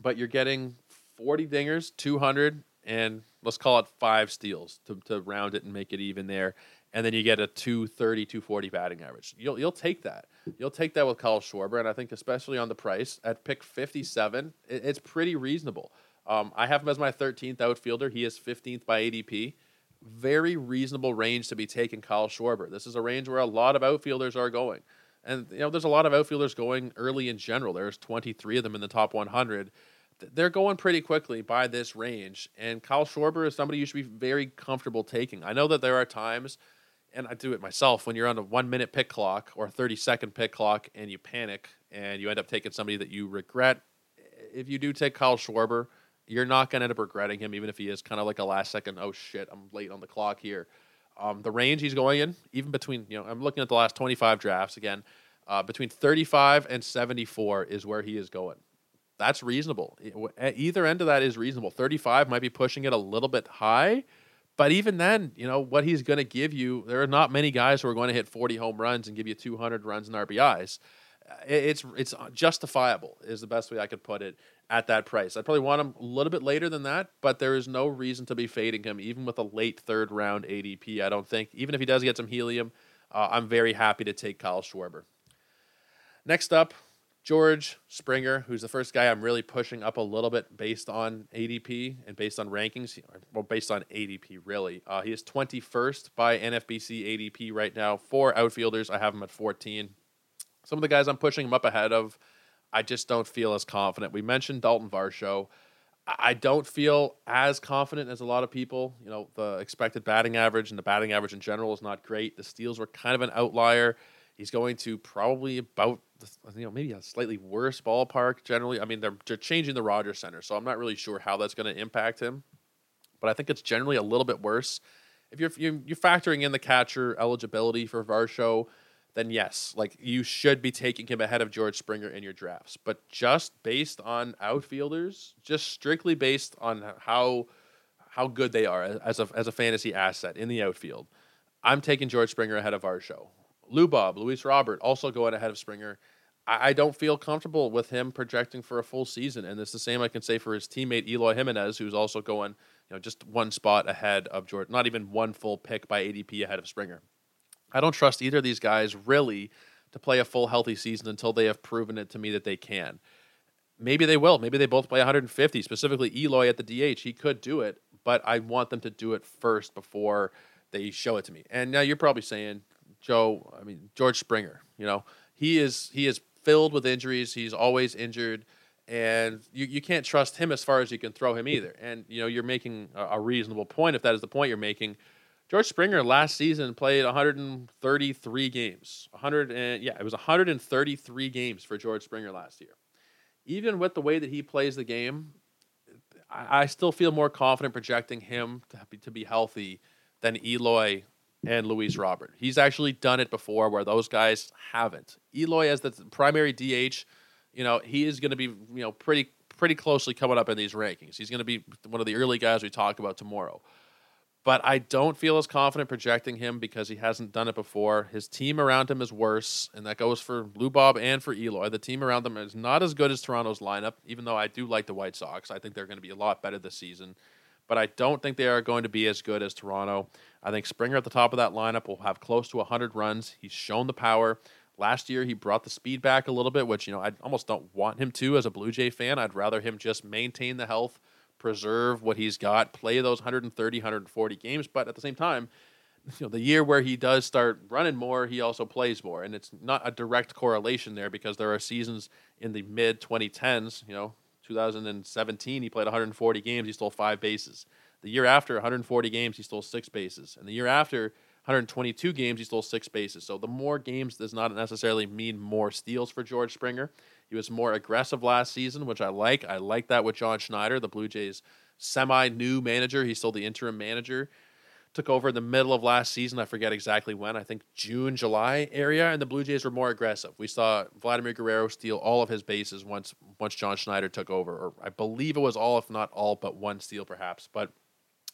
but you're getting 40 dingers, 200, and let's call it five steals to, to round it and make it even there. And then you get a 230, 240 batting average. You'll, you'll take that. You'll take that with Kyle Schwarber. And I think, especially on the price at pick 57, it, it's pretty reasonable. Um, I have him as my 13th outfielder. He is 15th by ADP. Very reasonable range to be taking Kyle Schwarber. This is a range where a lot of outfielders are going. And, you know, there's a lot of outfielders going early in general. There's 23 of them in the top 100 they're going pretty quickly by this range. And Kyle Schwarber is somebody you should be very comfortable taking. I know that there are times, and I do it myself, when you're on a one minute pick clock or a 30 second pick clock and you panic and you end up taking somebody that you regret. If you do take Kyle Schwarber, you're not going to end up regretting him, even if he is kind of like a last second, oh shit, I'm late on the clock here. Um, the range he's going in, even between you know, I'm looking at the last 25 drafts again. Uh, between 35 and 74 is where he is going. That's reasonable. Either end of that is reasonable. 35 might be pushing it a little bit high, but even then, you know what he's going to give you. There are not many guys who are going to hit 40 home runs and give you 200 runs and RBIs. It's it's justifiable is the best way I could put it at that price. I'd probably want him a little bit later than that, but there is no reason to be fading him, even with a late third round ADP. I don't think, even if he does get some helium, uh, I'm very happy to take Kyle Schwarber. Next up, George Springer, who's the first guy I'm really pushing up a little bit based on ADP and based on rankings. Well, based on ADP, really. Uh, he is 21st by NFBC ADP right now. For outfielders, I have him at 14. Some of the guys I'm pushing him up ahead of I just don't feel as confident. We mentioned Dalton Varsho. I don't feel as confident as a lot of people. You know, the expected batting average and the batting average in general is not great. The steals were kind of an outlier. He's going to probably about you know maybe a slightly worse ballpark generally. I mean, they're they're changing the Rogers Center, so I'm not really sure how that's going to impact him. But I think it's generally a little bit worse. If you're you're factoring in the catcher eligibility for Varsho, then yes, like you should be taking him ahead of George Springer in your drafts. But just based on outfielders, just strictly based on how how good they are as a as a fantasy asset in the outfield, I'm taking George Springer ahead of Varsho. Lou Luis Robert also going ahead of Springer. I, I don't feel comfortable with him projecting for a full season, and it's the same I can say for his teammate Eloy Jimenez, who's also going, you know, just one spot ahead of George, not even one full pick by ADP ahead of Springer. I don't trust either of these guys really to play a full healthy season until they have proven it to me that they can. Maybe they will. Maybe they both play 150. Specifically, Eloy at the DH, he could do it, but I want them to do it first before they show it to me. And now you're probably saying, Joe, I mean George Springer, you know, he is he is filled with injuries. He's always injured, and you, you can't trust him as far as you can throw him either. And you know, you're making a, a reasonable point if that is the point you're making George Springer last season played 133 games. 100 and yeah, it was 133 games for George Springer last year. Even with the way that he plays the game, I, I still feel more confident projecting him to be, to be healthy than Eloy and Luis Robert. He's actually done it before where those guys haven't. Eloy as the primary DH, you know, he is going to be, you know, pretty pretty closely coming up in these rankings. He's going to be one of the early guys we talk about tomorrow but I don't feel as confident projecting him because he hasn't done it before. His team around him is worse, and that goes for Lou Bob and for Eloy. The team around them is not as good as Toronto's lineup, even though I do like the White Sox. I think they're going to be a lot better this season, but I don't think they are going to be as good as Toronto. I think Springer at the top of that lineup will have close to 100 runs. He's shown the power. Last year, he brought the speed back a little bit, which, you know, I almost don't want him to as a Blue Jay fan. I'd rather him just maintain the health preserve what he's got, play those 130, 140 games. But at the same time, you know, the year where he does start running more, he also plays more, and it's not a direct correlation there because there are seasons in the mid 2010s. You know, 2017 he played 140 games, he stole five bases. The year after 140 games, he stole six bases, and the year after 122 games, he stole six bases. So the more games does not necessarily mean more steals for George Springer. He was more aggressive last season, which I like. I like that with John Schneider, the Blue Jays semi new manager. He's still the interim manager. Took over in the middle of last season. I forget exactly when. I think June, July area, and the Blue Jays were more aggressive. We saw Vladimir Guerrero steal all of his bases once once John Schneider took over, or I believe it was all, if not all, but one steal perhaps. But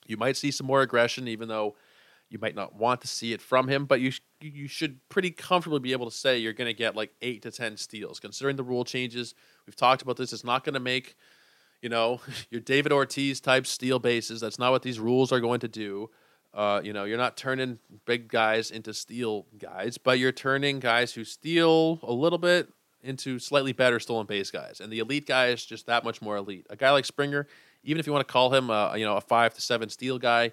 you might see some more aggression, even though you might not want to see it from him, but you you should pretty comfortably be able to say you're going to get like eight to ten steals. Considering the rule changes, we've talked about this. It's not going to make you know your David Ortiz type steal bases. That's not what these rules are going to do. Uh, you know, you're not turning big guys into steal guys, but you're turning guys who steal a little bit into slightly better stolen base guys. And the elite guy is just that much more elite. A guy like Springer, even if you want to call him, a, you know, a five to seven steal guy,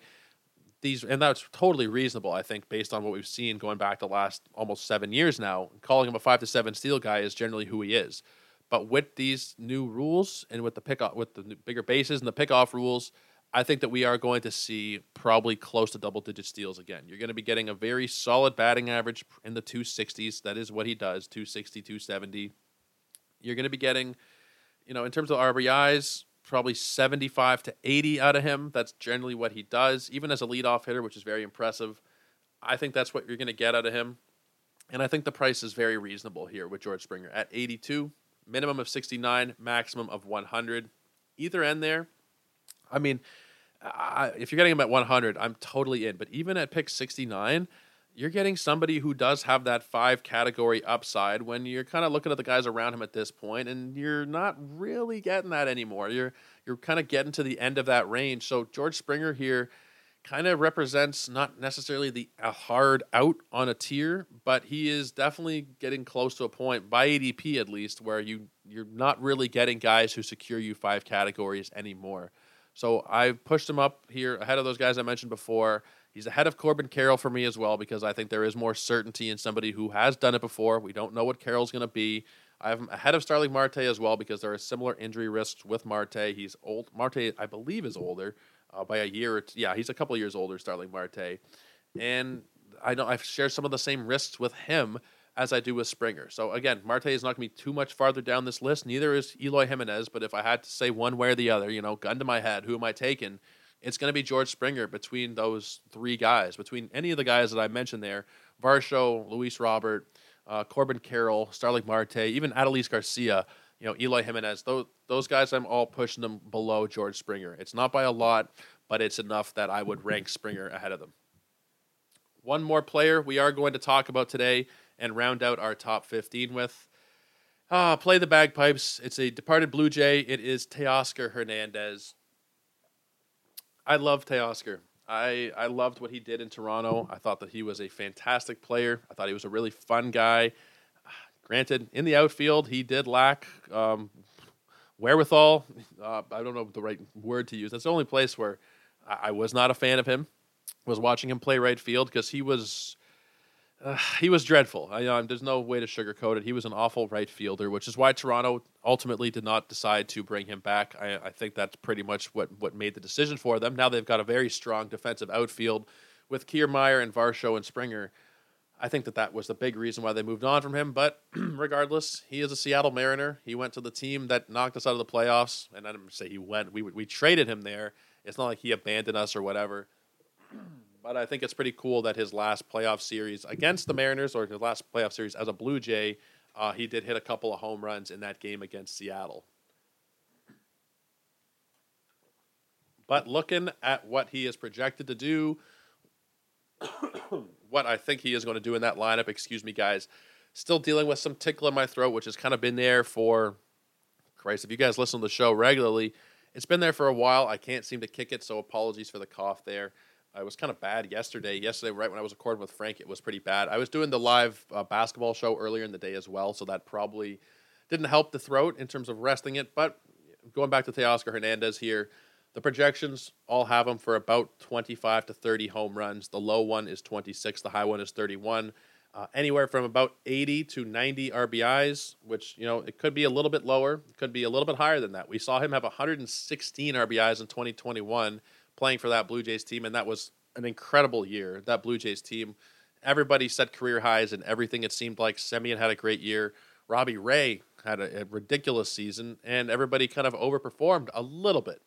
these, and that's totally reasonable, I think, based on what we've seen going back the last almost seven years now. Calling him a five to seven steal guy is generally who he is. But with these new rules and with the pick with the bigger bases and the pickoff rules, I think that we are going to see probably close to double digit steals again. You're going to be getting a very solid batting average in the 260s. That is what he does 260, 270. You're going to be getting, you know, in terms of RBIs, probably 75 to 80 out of him. That's generally what he does, even as a leadoff hitter, which is very impressive. I think that's what you're going to get out of him. And I think the price is very reasonable here with George Springer at 82, minimum of 69, maximum of 100. Either end there. I mean, I, if you're getting him at 100, I'm totally in. But even at pick 69, you're getting somebody who does have that five category upside when you're kind of looking at the guys around him at this point and you're not really getting that anymore. You're you're kind of getting to the end of that range. So George Springer here kind of represents not necessarily the hard out on a tier, but he is definitely getting close to a point by ADP at least where you you're not really getting guys who secure you five categories anymore. So I've pushed him up here ahead of those guys I mentioned before. He's ahead of Corbin Carroll for me as well because I think there is more certainty in somebody who has done it before. We don't know what Carroll's going to be. I have him ahead of Starling Marte as well because there are similar injury risks with Marte. He's old. Marte, I believe, is older uh, by a year. Or t- yeah, he's a couple years older, Starling Marte, and I know I've shared some of the same risks with him as I do with Springer. So again, Marte is not going to be too much farther down this list. Neither is Eloy Jimenez. But if I had to say one way or the other, you know, gun to my head, who am I taking? It's going to be George Springer between those three guys, between any of the guys that I mentioned there Varsho, Luis Robert, uh, Corbin Carroll, Starling Marte, even Adolis Garcia, you know, Eloy Jimenez. Those, those guys, I'm all pushing them below George Springer. It's not by a lot, but it's enough that I would rank Springer ahead of them. One more player we are going to talk about today and round out our top 15 with. Ah, play the bagpipes. It's a departed Blue Jay. It is Teoscar Hernandez. I love Teoscar. I, I loved what he did in Toronto. I thought that he was a fantastic player. I thought he was a really fun guy. Granted, in the outfield, he did lack um, wherewithal. Uh, I don't know the right word to use. That's the only place where I, I was not a fan of him. Was watching him play right field because he was uh, he was dreadful. I, uh, there's no way to sugarcoat it. He was an awful right fielder, which is why Toronto ultimately did not decide to bring him back. I, I, think that's pretty much what, what made the decision for them. Now they've got a very strong defensive outfield with Kiermaier and Varsho and Springer. I think that that was the big reason why they moved on from him. But regardless, he is a Seattle Mariner. He went to the team that knocked us out of the playoffs, and I didn't say he went. We we traded him there. It's not like he abandoned us or whatever. But I think it's pretty cool that his last playoff series against the Mariners, or his last playoff series as a Blue Jay, uh, he did hit a couple of home runs in that game against Seattle. But looking at what he is projected to do, what I think he is going to do in that lineup, excuse me, guys, still dealing with some tickle in my throat, which has kind of been there for, Christ, if you guys listen to the show regularly, it's been there for a while. I can't seem to kick it, so apologies for the cough there. I was kind of bad yesterday. Yesterday, right when I was recording with Frank, it was pretty bad. I was doing the live uh, basketball show earlier in the day as well, so that probably didn't help the throat in terms of resting it. But going back to Teoscar Hernandez here, the projections all have him for about 25 to 30 home runs. The low one is 26, the high one is 31. Uh, anywhere from about 80 to 90 RBIs, which, you know, it could be a little bit lower, it could be a little bit higher than that. We saw him have 116 RBIs in 2021 playing for that Blue Jays team, and that was an incredible year. That Blue Jays team, everybody set career highs and everything. It seemed like Semien had a great year. Robbie Ray had a, a ridiculous season, and everybody kind of overperformed a little bit.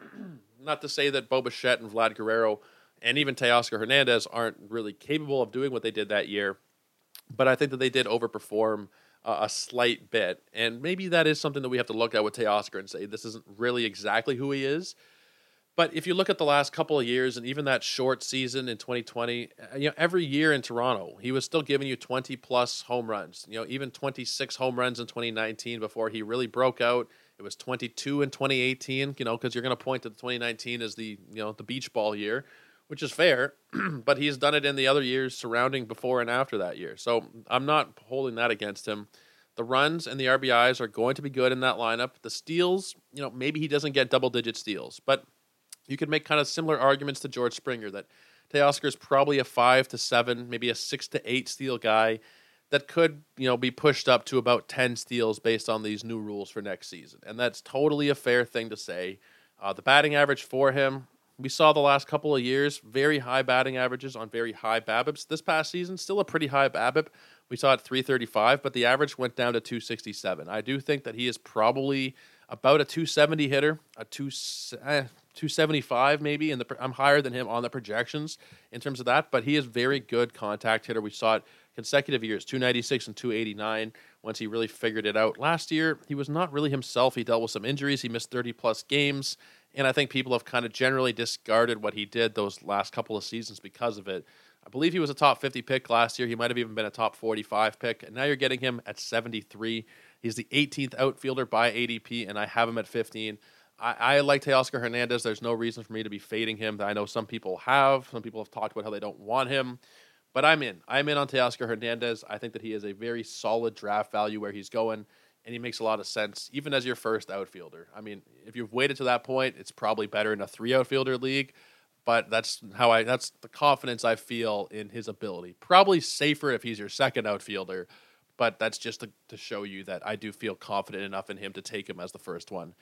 Not to say that Bo Bichette and Vlad Guerrero and even Teoscar Hernandez aren't really capable of doing what they did that year, but I think that they did overperform uh, a slight bit. And maybe that is something that we have to look at with Teoscar and say this isn't really exactly who he is. But if you look at the last couple of years and even that short season in 2020, uh, you know, every year in Toronto, he was still giving you 20 plus home runs. You know, even 26 home runs in 2019 before he really broke out. It was 22 in 2018, you know, because you're going to point to 2019 as the, you know, the beach ball year, which is fair, but he's done it in the other years surrounding before and after that year. So I'm not holding that against him. The runs and the RBIs are going to be good in that lineup. The steals, you know, maybe he doesn't get double digit steals, but you could make kind of similar arguments to George Springer that Teoscar is probably a five to seven, maybe a six to eight steal guy that could, you know, be pushed up to about 10 steals based on these new rules for next season. And that's totally a fair thing to say. Uh, the batting average for him, we saw the last couple of years, very high batting averages on very high BABIPs. This past season, still a pretty high BABIP. We saw it 335, but the average went down to 267. I do think that he is probably about a 270 hitter, a two, eh, 275 maybe. And I'm higher than him on the projections in terms of that, but he is very good contact hitter. We saw it consecutive years, 296 and 289 once he really figured it out. Last year, he was not really himself. He dealt with some injuries. He missed 30 plus games. And I think people have kind of generally discarded what he did those last couple of seasons because of it. I believe he was a top 50 pick last year. He might have even been a top 45 pick. And now you're getting him at 73. He's the 18th outfielder by ADP, and I have him at 15. I, I like Teoscar Hernandez. There's no reason for me to be fading him. I know some people have. Some people have talked about how they don't want him. But I'm in. I'm in on Teoscar Hernandez. I think that he is a very solid draft value where he's going, and he makes a lot of sense, even as your first outfielder. I mean, if you've waited to that point, it's probably better in a three outfielder league. But that's how I. That's the confidence I feel in his ability. Probably safer if he's your second outfielder, but that's just to, to show you that I do feel confident enough in him to take him as the first one.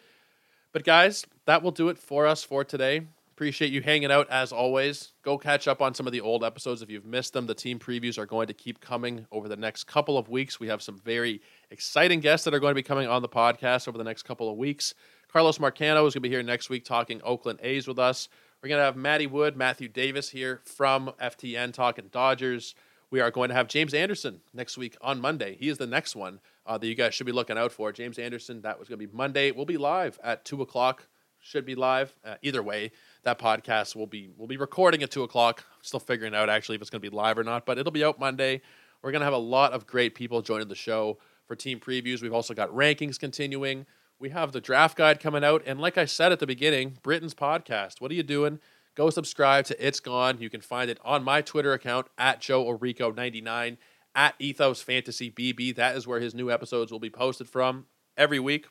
But guys, that will do it for us for today. Appreciate you hanging out as always. Go catch up on some of the old episodes if you've missed them. The team previews are going to keep coming over the next couple of weeks. We have some very exciting guests that are going to be coming on the podcast over the next couple of weeks. Carlos Marcano is going to be here next week talking Oakland A's with us. We're going to have Matty Wood, Matthew Davis here from FTN talking Dodgers. We are going to have James Anderson next week on Monday. He is the next one uh, that you guys should be looking out for. James Anderson, that was going to be Monday. We'll be live at 2 o'clock. Should be live. Uh, either way, that podcast will be we'll be recording at two o'clock. Still figuring out actually if it's going to be live or not, but it'll be out Monday. We're going to have a lot of great people joining the show for team previews. We've also got rankings continuing. We have the draft guide coming out, and like I said at the beginning, Britton's podcast. What are you doing? Go subscribe to It's Gone. You can find it on my Twitter account at Joe Orico 99 at Ethos Fantasy BB. That is where his new episodes will be posted from every week.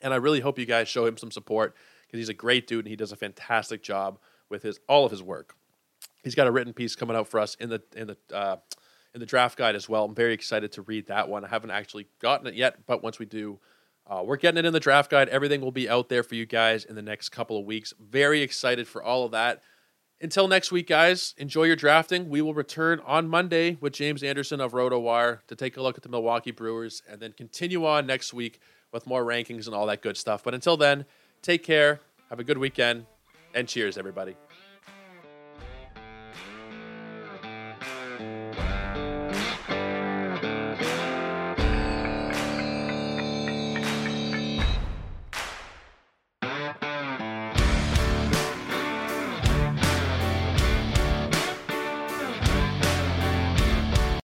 And I really hope you guys show him some support because he's a great dude and he does a fantastic job with his all of his work. He's got a written piece coming out for us in the in the uh, in the draft guide as well. I'm very excited to read that one. I haven't actually gotten it yet, but once we do, uh, we're getting it in the draft guide. Everything will be out there for you guys in the next couple of weeks. Very excited for all of that. Until next week, guys, enjoy your drafting. We will return on Monday with James Anderson of RotoWire to take a look at the Milwaukee Brewers and then continue on next week with more rankings and all that good stuff. But until then, Take care. Have a good weekend. And cheers, everybody.